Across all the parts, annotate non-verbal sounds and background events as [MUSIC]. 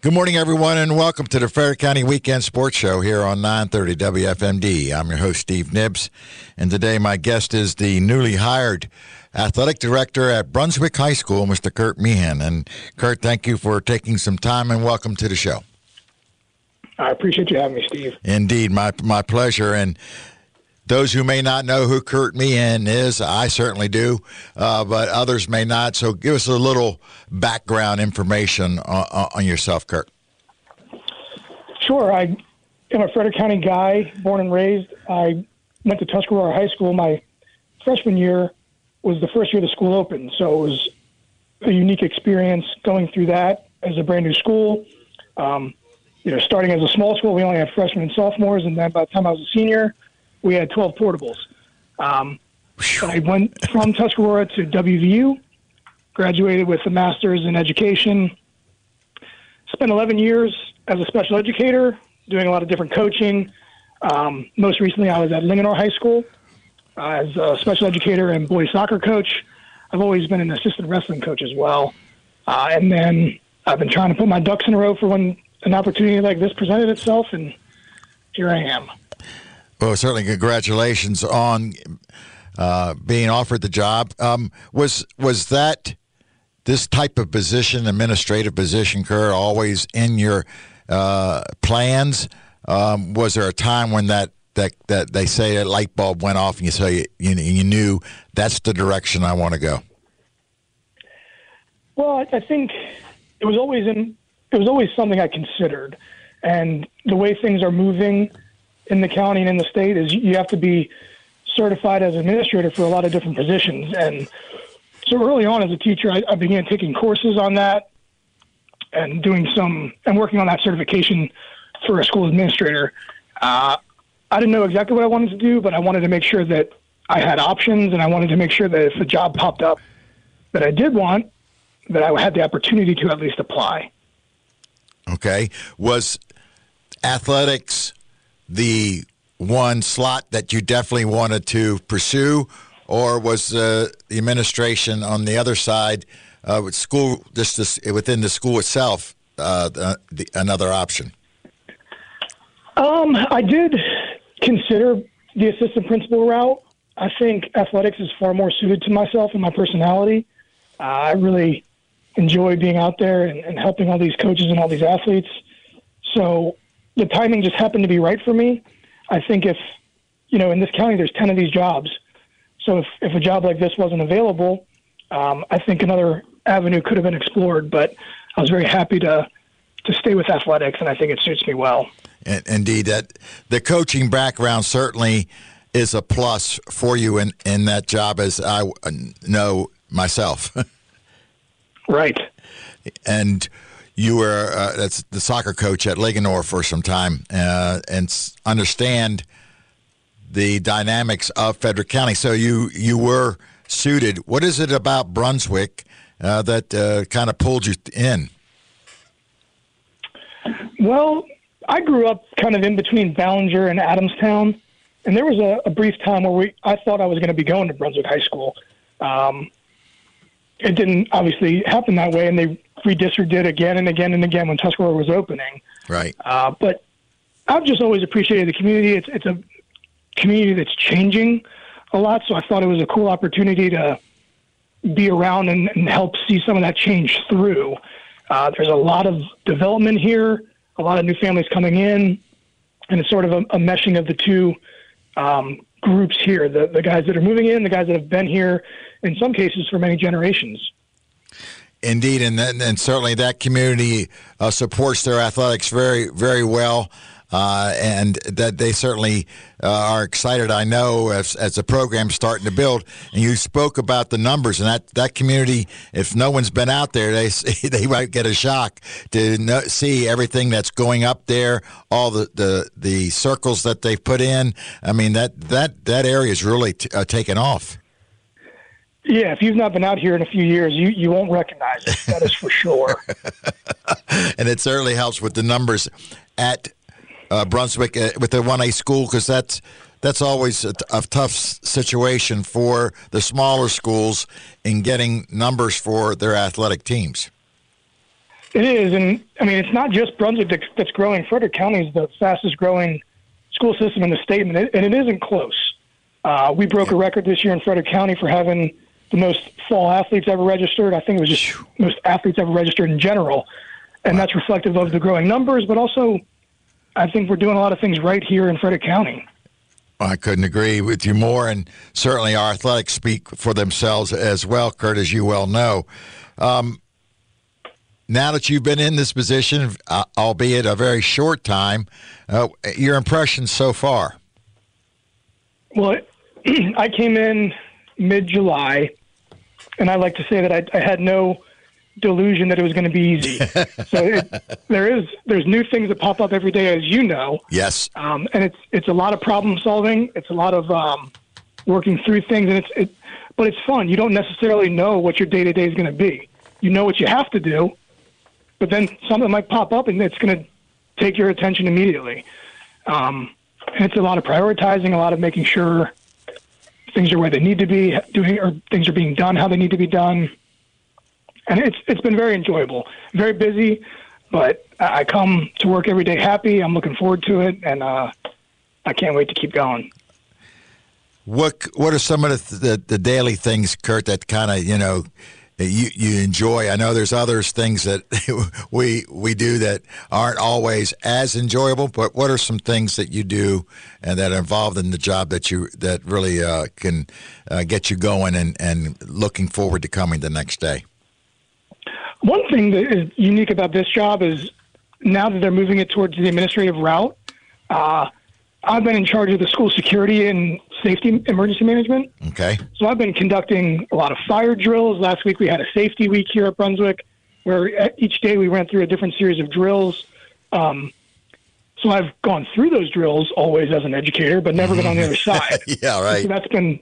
Good morning, everyone, and welcome to the Frederick County Weekend Sports Show here on 930 WFMD. I'm your host, Steve Nibbs, and today my guest is the newly hired athletic director at Brunswick High School, Mr. Kurt Meehan. And Kurt, thank you for taking some time and welcome to the show. I appreciate you having me, Steve. Indeed, my my pleasure. And those who may not know who Kurt Meehan is, I certainly do, uh, but others may not. So give us a little background information on, on yourself, Kurt. Sure. I am a Frederick County guy, born and raised. I went to Tuscarora High School. My freshman year was the first year the school opened, so it was a unique experience going through that as a brand new school. Um, you know, starting as a small school, we only had freshmen and sophomores, and then by the time I was a senior, we had 12 portables. Um, I went from Tuscarora to WVU, graduated with a master's in education, spent 11 years as a special educator, doing a lot of different coaching. Um, most recently, I was at Linganore High School uh, as a special educator and boys soccer coach. I've always been an assistant wrestling coach as well. Uh, and then I've been trying to put my ducks in a row for when an opportunity like this presented itself, and here I am. Well, certainly, congratulations on uh, being offered the job. Um, was was that this type of position, administrative position, Kurt, always in your uh, plans? Um, was there a time when that that that they say a light bulb went off and you say you, you knew that's the direction I want to go? Well, I think it was always in it was always something I considered, and the way things are moving in the county and in the state is you have to be certified as administrator for a lot of different positions. And so early on as a teacher, I, I began taking courses on that and doing some and working on that certification for a school administrator. Uh, I didn't know exactly what I wanted to do, but I wanted to make sure that I had options, and I wanted to make sure that if a job popped up that I did want, that I had the opportunity to at least apply. Okay, was athletics the one slot that you definitely wanted to pursue, or was uh, the administration on the other side, uh, with school just this, within the school itself, uh, the, the, another option? Um, I did consider the assistant principal route. I think athletics is far more suited to myself and my personality. Uh, I really enjoy being out there and, and helping all these coaches and all these athletes. So the timing just happened to be right for me. I think if, you know, in this county, there's 10 of these jobs. So if, if a job like this wasn't available, um, I think another avenue could have been explored. But I was very happy to, to stay with athletics, and I think it suits me well. Indeed, that the coaching background certainly is a plus for you in, in that job, as I know myself. [LAUGHS] right. And you were uh, that's the soccer coach at Linganore for some time uh, and understand the dynamics of Frederick County. So you you were suited. What is it about Brunswick uh, that uh, kind of pulled you in? Well, I grew up kind of in between Ballenger and Adamstown, and there was a, a brief time where we I thought I was going to be going to Brunswick High School. Um, it didn't obviously happen that way, and they redistricted again and again and again when Tuscarora was opening. Right. Uh, but I've just always appreciated the community. It's it's a community that's changing a lot, so I thought it was a cool opportunity to be around and, and help see some of that change through. Uh, there's a lot of development here, a lot of new families coming in, and it's sort of a, a meshing of the two um, groups here the, the guys that are moving in, the guys that have been here in some cases for many generations. Indeed, and and certainly that community uh, supports their athletics very very well. Uh, and that they certainly uh, are excited. I know as, as the program's starting to build, and you spoke about the numbers, and that, that community. If no one's been out there, they [LAUGHS] they might get a shock to know, see everything that's going up there, all the, the the circles that they've put in. I mean that that that area is really t- uh, taken off. Yeah, if you've not been out here in a few years, you, you won't recognize it. That is for sure. [LAUGHS] and it certainly helps with the numbers at uh, Brunswick uh, with the 1A school because that's that's always a, a, tough situation for the smaller schools in getting numbers for their athletic teams. It is, and I mean, it's not just Brunswick that's, that's growing. Frederick County is the fastest growing school system in the state, and it, and it isn't close. Uh, we broke a record this year in Frederick County for having the most fall athletes ever registered. I think it was just most athletes ever registered in general, and that's reflective of the growing numbers, but also I think we're doing a lot of things right here in Frederick County. I couldn't agree with you more, and certainly our athletics speak for themselves as well, Kurt, as you well know. Um, now that you've been in this position, uh, albeit a very short time, uh, your impressions so far? Well, [CLEARS THROAT] I came in mid July, and I like to say that I, I had no delusion that it was going to be easy. [LAUGHS] so it, there is there's new things that pop up every day, as you know. Yes. Um, and it's it's a lot of problem solving. It's a lot of um, working through things, and it's it, but it's fun. You don't necessarily know what your day to day is going to be. You know what you have to do, but then something might pop up, and it's going to take your attention immediately. Um, and it's a lot of prioritizing, a lot of making sure things are where they need to be doing, or things are being done how they need to be done and it's it's been very enjoyable. Very busy, but I come to work every day happy. I'm looking forward to it, and uh, I can't wait to keep going. What What are some of the the, the daily things, Kurt, that kind of you know you you enjoy? I know there's others things that [LAUGHS] we we do that aren't always as enjoyable, but what are some things that you do and that are involved in the job that you that really uh, can uh, get you going and and looking forward to coming the next day? One thing that is unique about this job is now that they're moving it towards the administrative route, uh, I've been in charge of the school security and safety emergency management. Okay. So I've been conducting a lot of fire drills. Last week we had a safety week here at Brunswick, where each day we went through a different series of drills. Um, so I've gone through those drills always as an educator, but never been on the other [LAUGHS] side. [LAUGHS] yeah, right. So that's been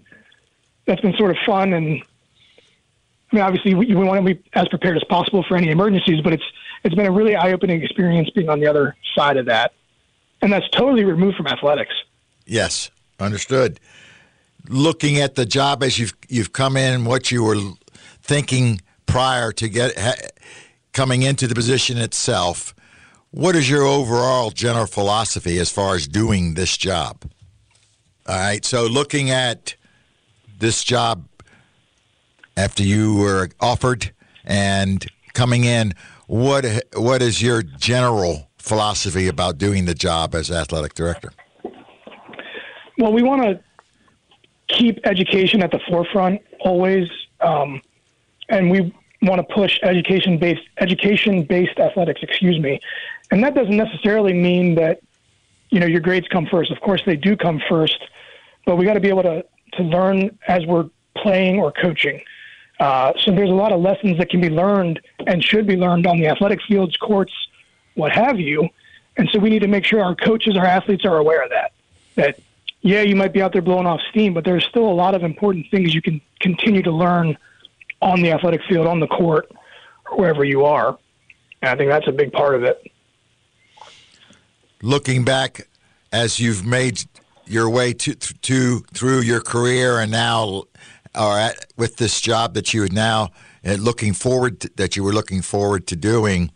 that's been sort of fun and I mean, obviously, we, we want to be as prepared as possible for any emergencies, but it's it's been a really eye-opening experience being on the other side of that, and that's totally removed from athletics. Yes, understood. Looking at the job as you've you've come in, what you were thinking prior to get ha, coming into the position itself, what is your overall general philosophy as far as doing this job? All right, so looking at this job after you were offered and coming in, what what is your general philosophy about doing the job as athletic director? Well, we want to keep education at the forefront always, um, and we want to push education based education based athletics. Excuse me, and that doesn't necessarily mean that you know your grades come first. Of course, they do come first, but we got to be able to to learn as we're playing or coaching. Uh, so there's a lot of lessons that can be learned and should be learned on the athletic fields, courts, what have you. And so we need to make sure our coaches, our athletes are aware of that. That, yeah, you might be out there blowing off steam, but there's still a lot of important things you can continue to learn on the athletic field, on the court, wherever you are. And I think that's a big part of it. Looking back as you've made your way to, to through your career and now or at, with this job that you are now looking forward to, that you were looking forward to doing,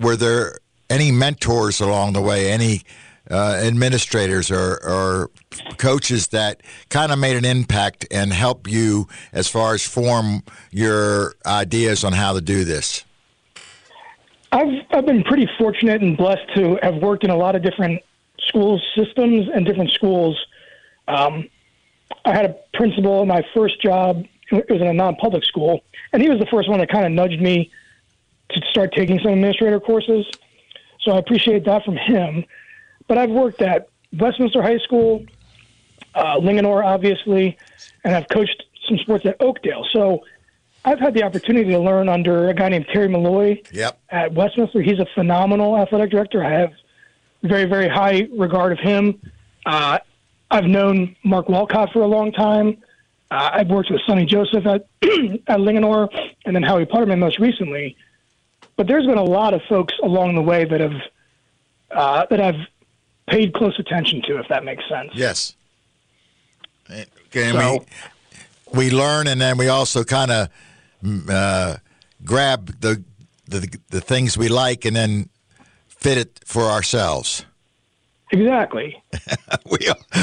were there any mentors along the way, any uh, administrators or, or, coaches that kind of made an impact and help you as far as form your ideas on how to do this? I've I've been pretty fortunate and blessed to have worked in a lot of different school systems and different schools. Um, I had a principal in my first job. It was in a non-public school, and he was the first one that kind of nudged me to start taking some administrator courses. So I appreciate that from him. But I've worked at Westminster High School, uh, Linganore, obviously, and I've coached some sports at Oakdale. So I've had the opportunity to learn under a guy named Terry Malloy yep. at Westminster. He's a phenomenal athletic director. I have very, very high regard of him. Uh, I've known Mark Walcott for a long time. Uh, I've worked with Sonny Joseph at [CLEARS THROAT] at Linganore, and then Howie Putterman most recently. But there's been a lot of folks along the way that have uh, that I've paid close attention to, if that makes sense. Yes. Okay, so, we we learn, and then we also kind of mm, uh, grab the the the things we like and then fit it for ourselves. Exactly. [LAUGHS] we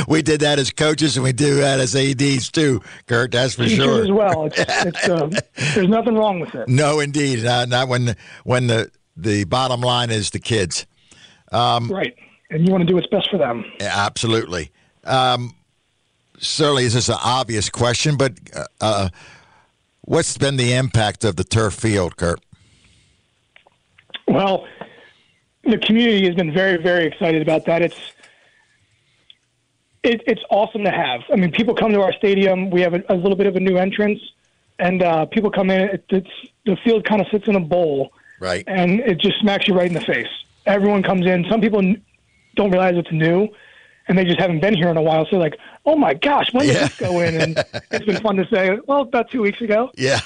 we did that as coaches and we do that as ads too, Kurt. That's for sure. as well. It's, it's, uh, [LAUGHS] there's nothing wrong with it. No, indeed, not, not when the, when the the bottom line is the kids. Right. And you want to do what's best for them. Absolutely. Um, certainly, is this is an obvious question, but uh, uh, what's been the impact of the turf field, Kurt? Well, the community has been very, very excited about that. It's it, it's awesome to have. I mean, people come to our stadium. We have a, a little bit of a new entrance, and uh, people come in. It, it's the field kind of sits in a bowl, Right. and it just smacks you right in the face. Everyone comes in. Some people don't realize it's new, and they just haven't been here in a while. So they're like, "Oh my gosh, when did Yeah. this go in?" And [LAUGHS] it's been fun to say, "Well, about two weeks ago." Yeah.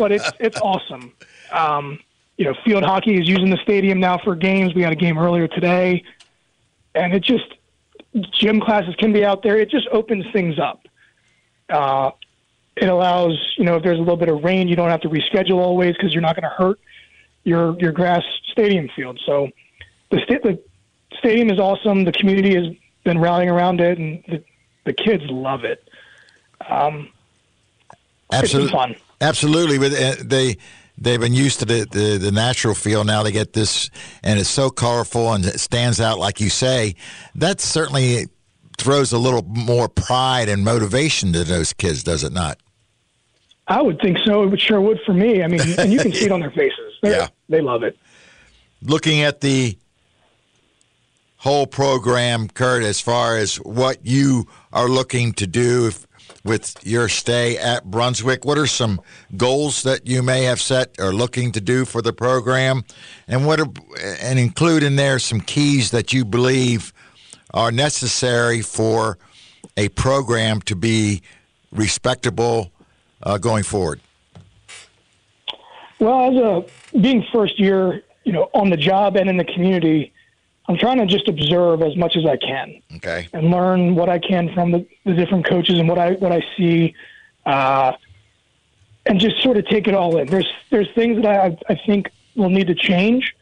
but it's it's awesome. Um, you know, field hockey is using the stadium now for games. We had a game earlier today, and it just gym classes can be out there. It just opens things up. Uh, it allows you know if there's a little bit of rain, you don't have to reschedule always because you're not going to hurt your your grass stadium field. So the sta- the stadium is awesome. The community has been rallying around it, and the the kids love it. Um, Absolutely. Absolutely. But uh, they they've been used to the, the the natural feel. Now they get this, and it's so colorful and it stands out, like you say. That certainly throws a little more pride and motivation to those kids, does it not? I would think so. It sure would for me. I mean, and you can see it on their [LAUGHS] faces. They're, Yeah. They love it. looking at the whole program, Kurt, as far as what you are looking to do if, with your stay at Brunswick, what are some goals that you may have set or looking to do for the program, and what are, and include in there some keys that you believe are necessary for a program to be respectable uh, going forward. Well, as a being first year, you know, on the job and in the community, I'm trying to just observe as much as I can Okay. and learn what I can from the, the different coaches and what I what I see, uh, and just sort of take it all in. There's there's things that I I think will need to change.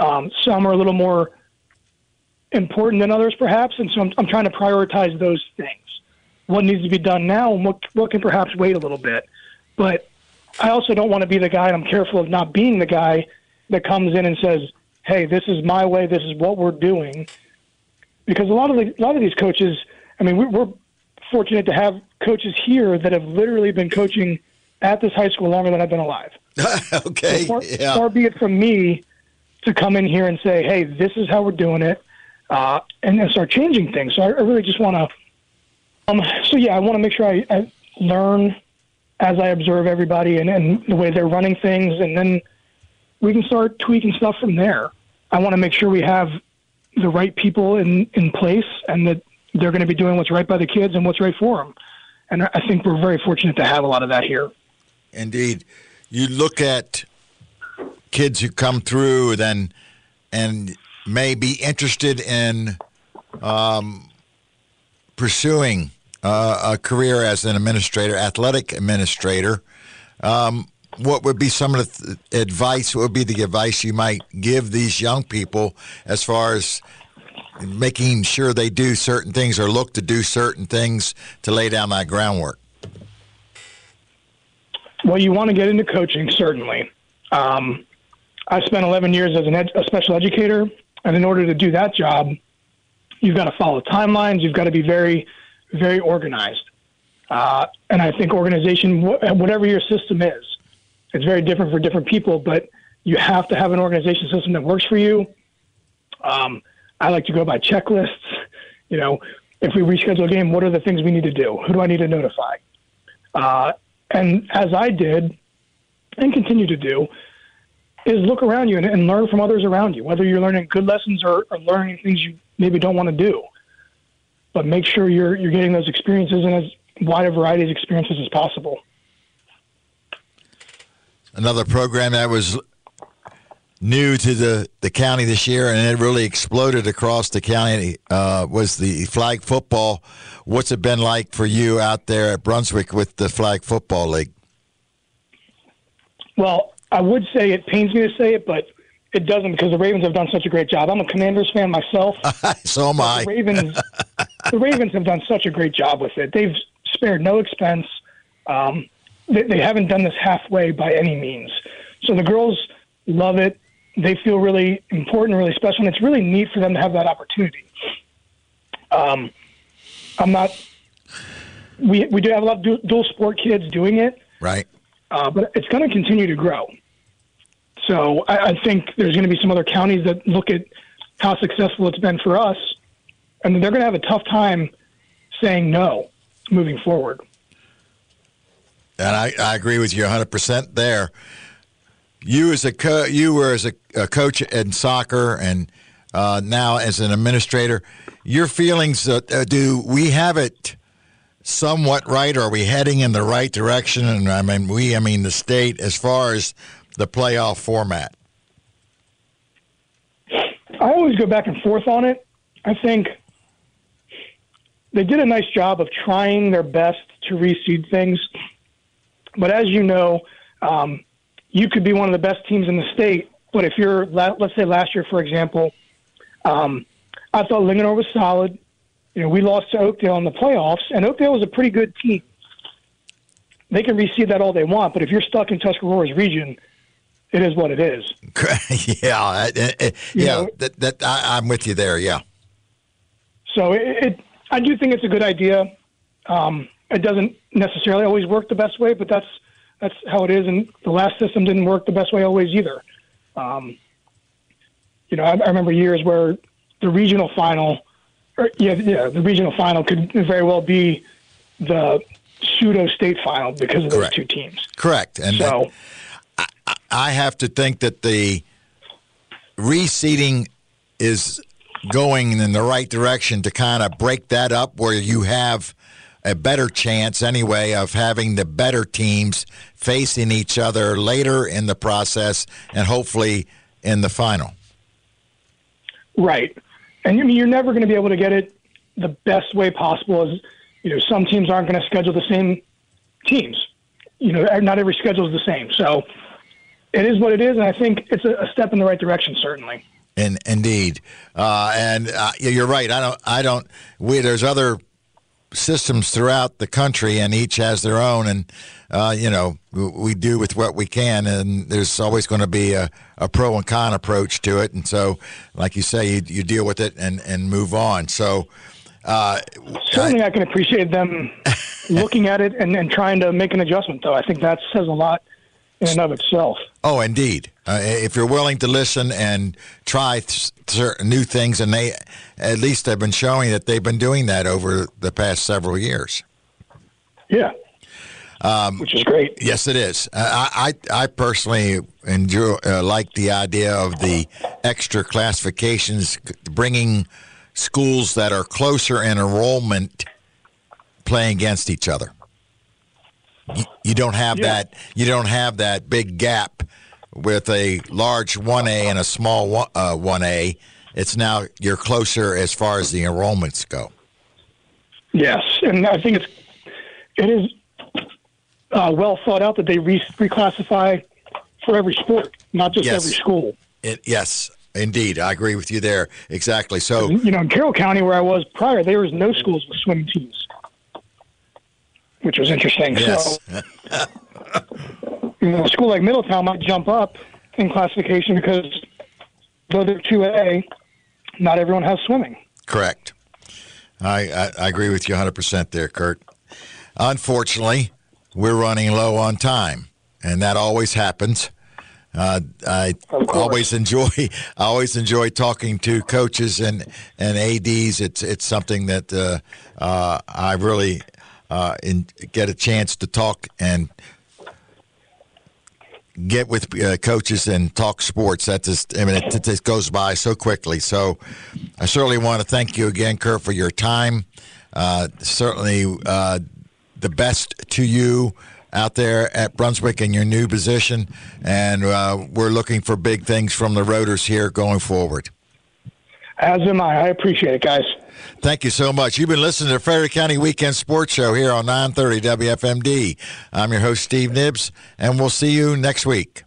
Um, some are a little more important than others, perhaps, and so I'm, I'm trying to prioritize those things. What needs to be done now, and what what can perhaps wait a little bit. But I also don't want to be the guy, and I'm careful of not being the guy that comes in and says, "Hey, this is my way. This is what we're doing." Because a lot of the, a lot of these coaches, I mean, we, we're fortunate to have coaches here that have literally been coaching at this high school longer than I've been alive. [LAUGHS] okay. Far, Yeah. far be it from me to come in here and say, "Hey, this is how we're doing it," uh, and then start changing things. So I, I really just want to. Um, so yeah, I want to make sure I, I learn as I observe everybody and, and the way they're running things, and then we can start tweaking stuff from there. I want to make sure we have the right people in in place, and that they're going to be doing what's right by the kids and what's right for them. And I think we're very fortunate to have a lot of that here. Indeed. You look at kids who come through then and may be interested in um, pursuing uh, a career as an administrator, athletic administrator. Um, what would be some of the th- advice? What would be the advice you might give these young people as far as making sure they do certain things or look to do certain things to lay down that groundwork? Well, you want to get into coaching, certainly. Um, I spent 11 years as ed- a special educator, and in order to do that job, you've got to follow timelines. You've got to be very, very organized. Uh, and I think organization, wh- whatever your system is, it's very different for different people, but you have to have an organization system that works for you. Um, I like to go by checklists. You know, if we reschedule a game, what are the things we need to do? Who do I need to notify? Uh, and as I did and continue to do, is look around you and, and learn from others around you, whether you're learning good lessons or, or learning things you maybe don't want to do. But make sure you're you're getting those experiences and as wide a variety of experiences as possible. Another program that was new to the, the county this year and it really exploded across the county uh, was the flag football. What's it been like for you out there at Brunswick with the flag football league? Well, I would say it pains me to say it, but it doesn't because the Ravens have done such a great job. I'm a Commanders fan myself. [LAUGHS] so am I. The Ravens, [LAUGHS] the Ravens have done such a great job with it. They've spared no expense. Um, they, they haven't done this halfway by any means. So the girls love it. They feel really important, really special, and it's really neat for them to have that opportunity. Um, I'm not. We we do have a lot of dual, dual sport kids doing it, Right. uh, but it's going to continue to grow. So I, I think there's going to be some other counties that look at how successful it's been for us, and they're going to have a tough time saying no moving forward. And I, I agree with you 100% there. You as a co- you were as a, a coach in soccer and uh, now as an administrator, your feelings uh, uh, do we have it somewhat right? Are we heading in the right direction? And I mean we, I mean the state as far as the playoff format. I always go back and forth on it. I think they did a nice job of trying their best to reseed things. But as you know, um, you could be one of the best teams in the state. But if you're, let's say last year, for example, um, I thought Linganore was solid. You know, we lost to Oakdale in the playoffs, and Oakdale was a pretty good team. They can reseed that all they want, but if you're stuck in Tuscarora's region, it is what it is. [LAUGHS] yeah, uh, uh, uh, yeah. know- that, that I, I'm with you there. Yeah. So it, it, I do think it's a good idea. Um, it doesn't necessarily always work the best way, but that's that's how it is. And the last system didn't work the best way always either. Um, you know, I, I remember years where the regional final, or yeah, yeah, the regional final could very well be the pseudo state final because of those Correct. two teams. Correct. And that- So I have to think that the reseeding is going in the right direction to kind of break that up where you have a better chance anyway of having the better teams facing each other later in the process and hopefully in the final. Right. And I mean, you're never going to be able to get it the best way possible. As you know, some teams aren't going to schedule the same teams. You know, not every schedule is the same. So it is what it is, and I think it's a, a step in the right direction, certainly. In, indeed, uh, and uh, you're right. I don't. I don't. We there's other systems throughout the country, and each has their own. And uh, you know, we, do with what we can, and there's always going to be a, a pro and con approach to it. And so, like you say, you, you deal with it and and move on. So. Uh, Certainly, I, can appreciate them [LAUGHS] looking at it and, and trying to make an adjustment, though. I think that says a lot in and of itself. Oh, indeed. Uh, if you're willing to listen and try th- certain new things, and they at least have been showing that they've been doing that over the past several years. Yeah. Which is great. Yes, it is. Uh, I I, I personally enjoy uh, like the idea of the extra classifications, bringing schools that are closer in enrollment playing against each other. You, you don't have Yeah. that. You don't have that big gap with a large one A and a small one uh, one A. It's now you're closer as far as the enrollments go. Yes, and I think it's it is uh, well thought out that they re- reclassify for every sport, not just Yes. every school. It, yes, indeed, I agree with you there. Exactly. So. You know, in Carroll County, where I was prior, there was no schools with swimming teams, which was interesting. Yes. So, [LAUGHS] you know, a school like Middletown might jump up in classification because though they're two A, not everyone has swimming. Correct. I, I, I agree with you 100% there, Kurt. Unfortunately, we're running low on time, and that always happens. Uh, I always enjoy [LAUGHS] I always enjoy talking to coaches and, and ads. It's it's something that uh, uh, I really uh, in, get a chance to talk and get with uh, coaches and talk sports. That just I mean it, it just goes by so quickly. So I certainly want to thank you again, Kurt, for your time. Uh, certainly uh, the best to you out there at Brunswick in your new position, and uh, we're looking for big things from the Rotors here going forward. As am I. I appreciate it, guys. Thank you so much. You've been listening to Frederick County Weekend Sports Show here on 930 WFMD. I'm your host, Steve Nibbs, and we'll see you next week.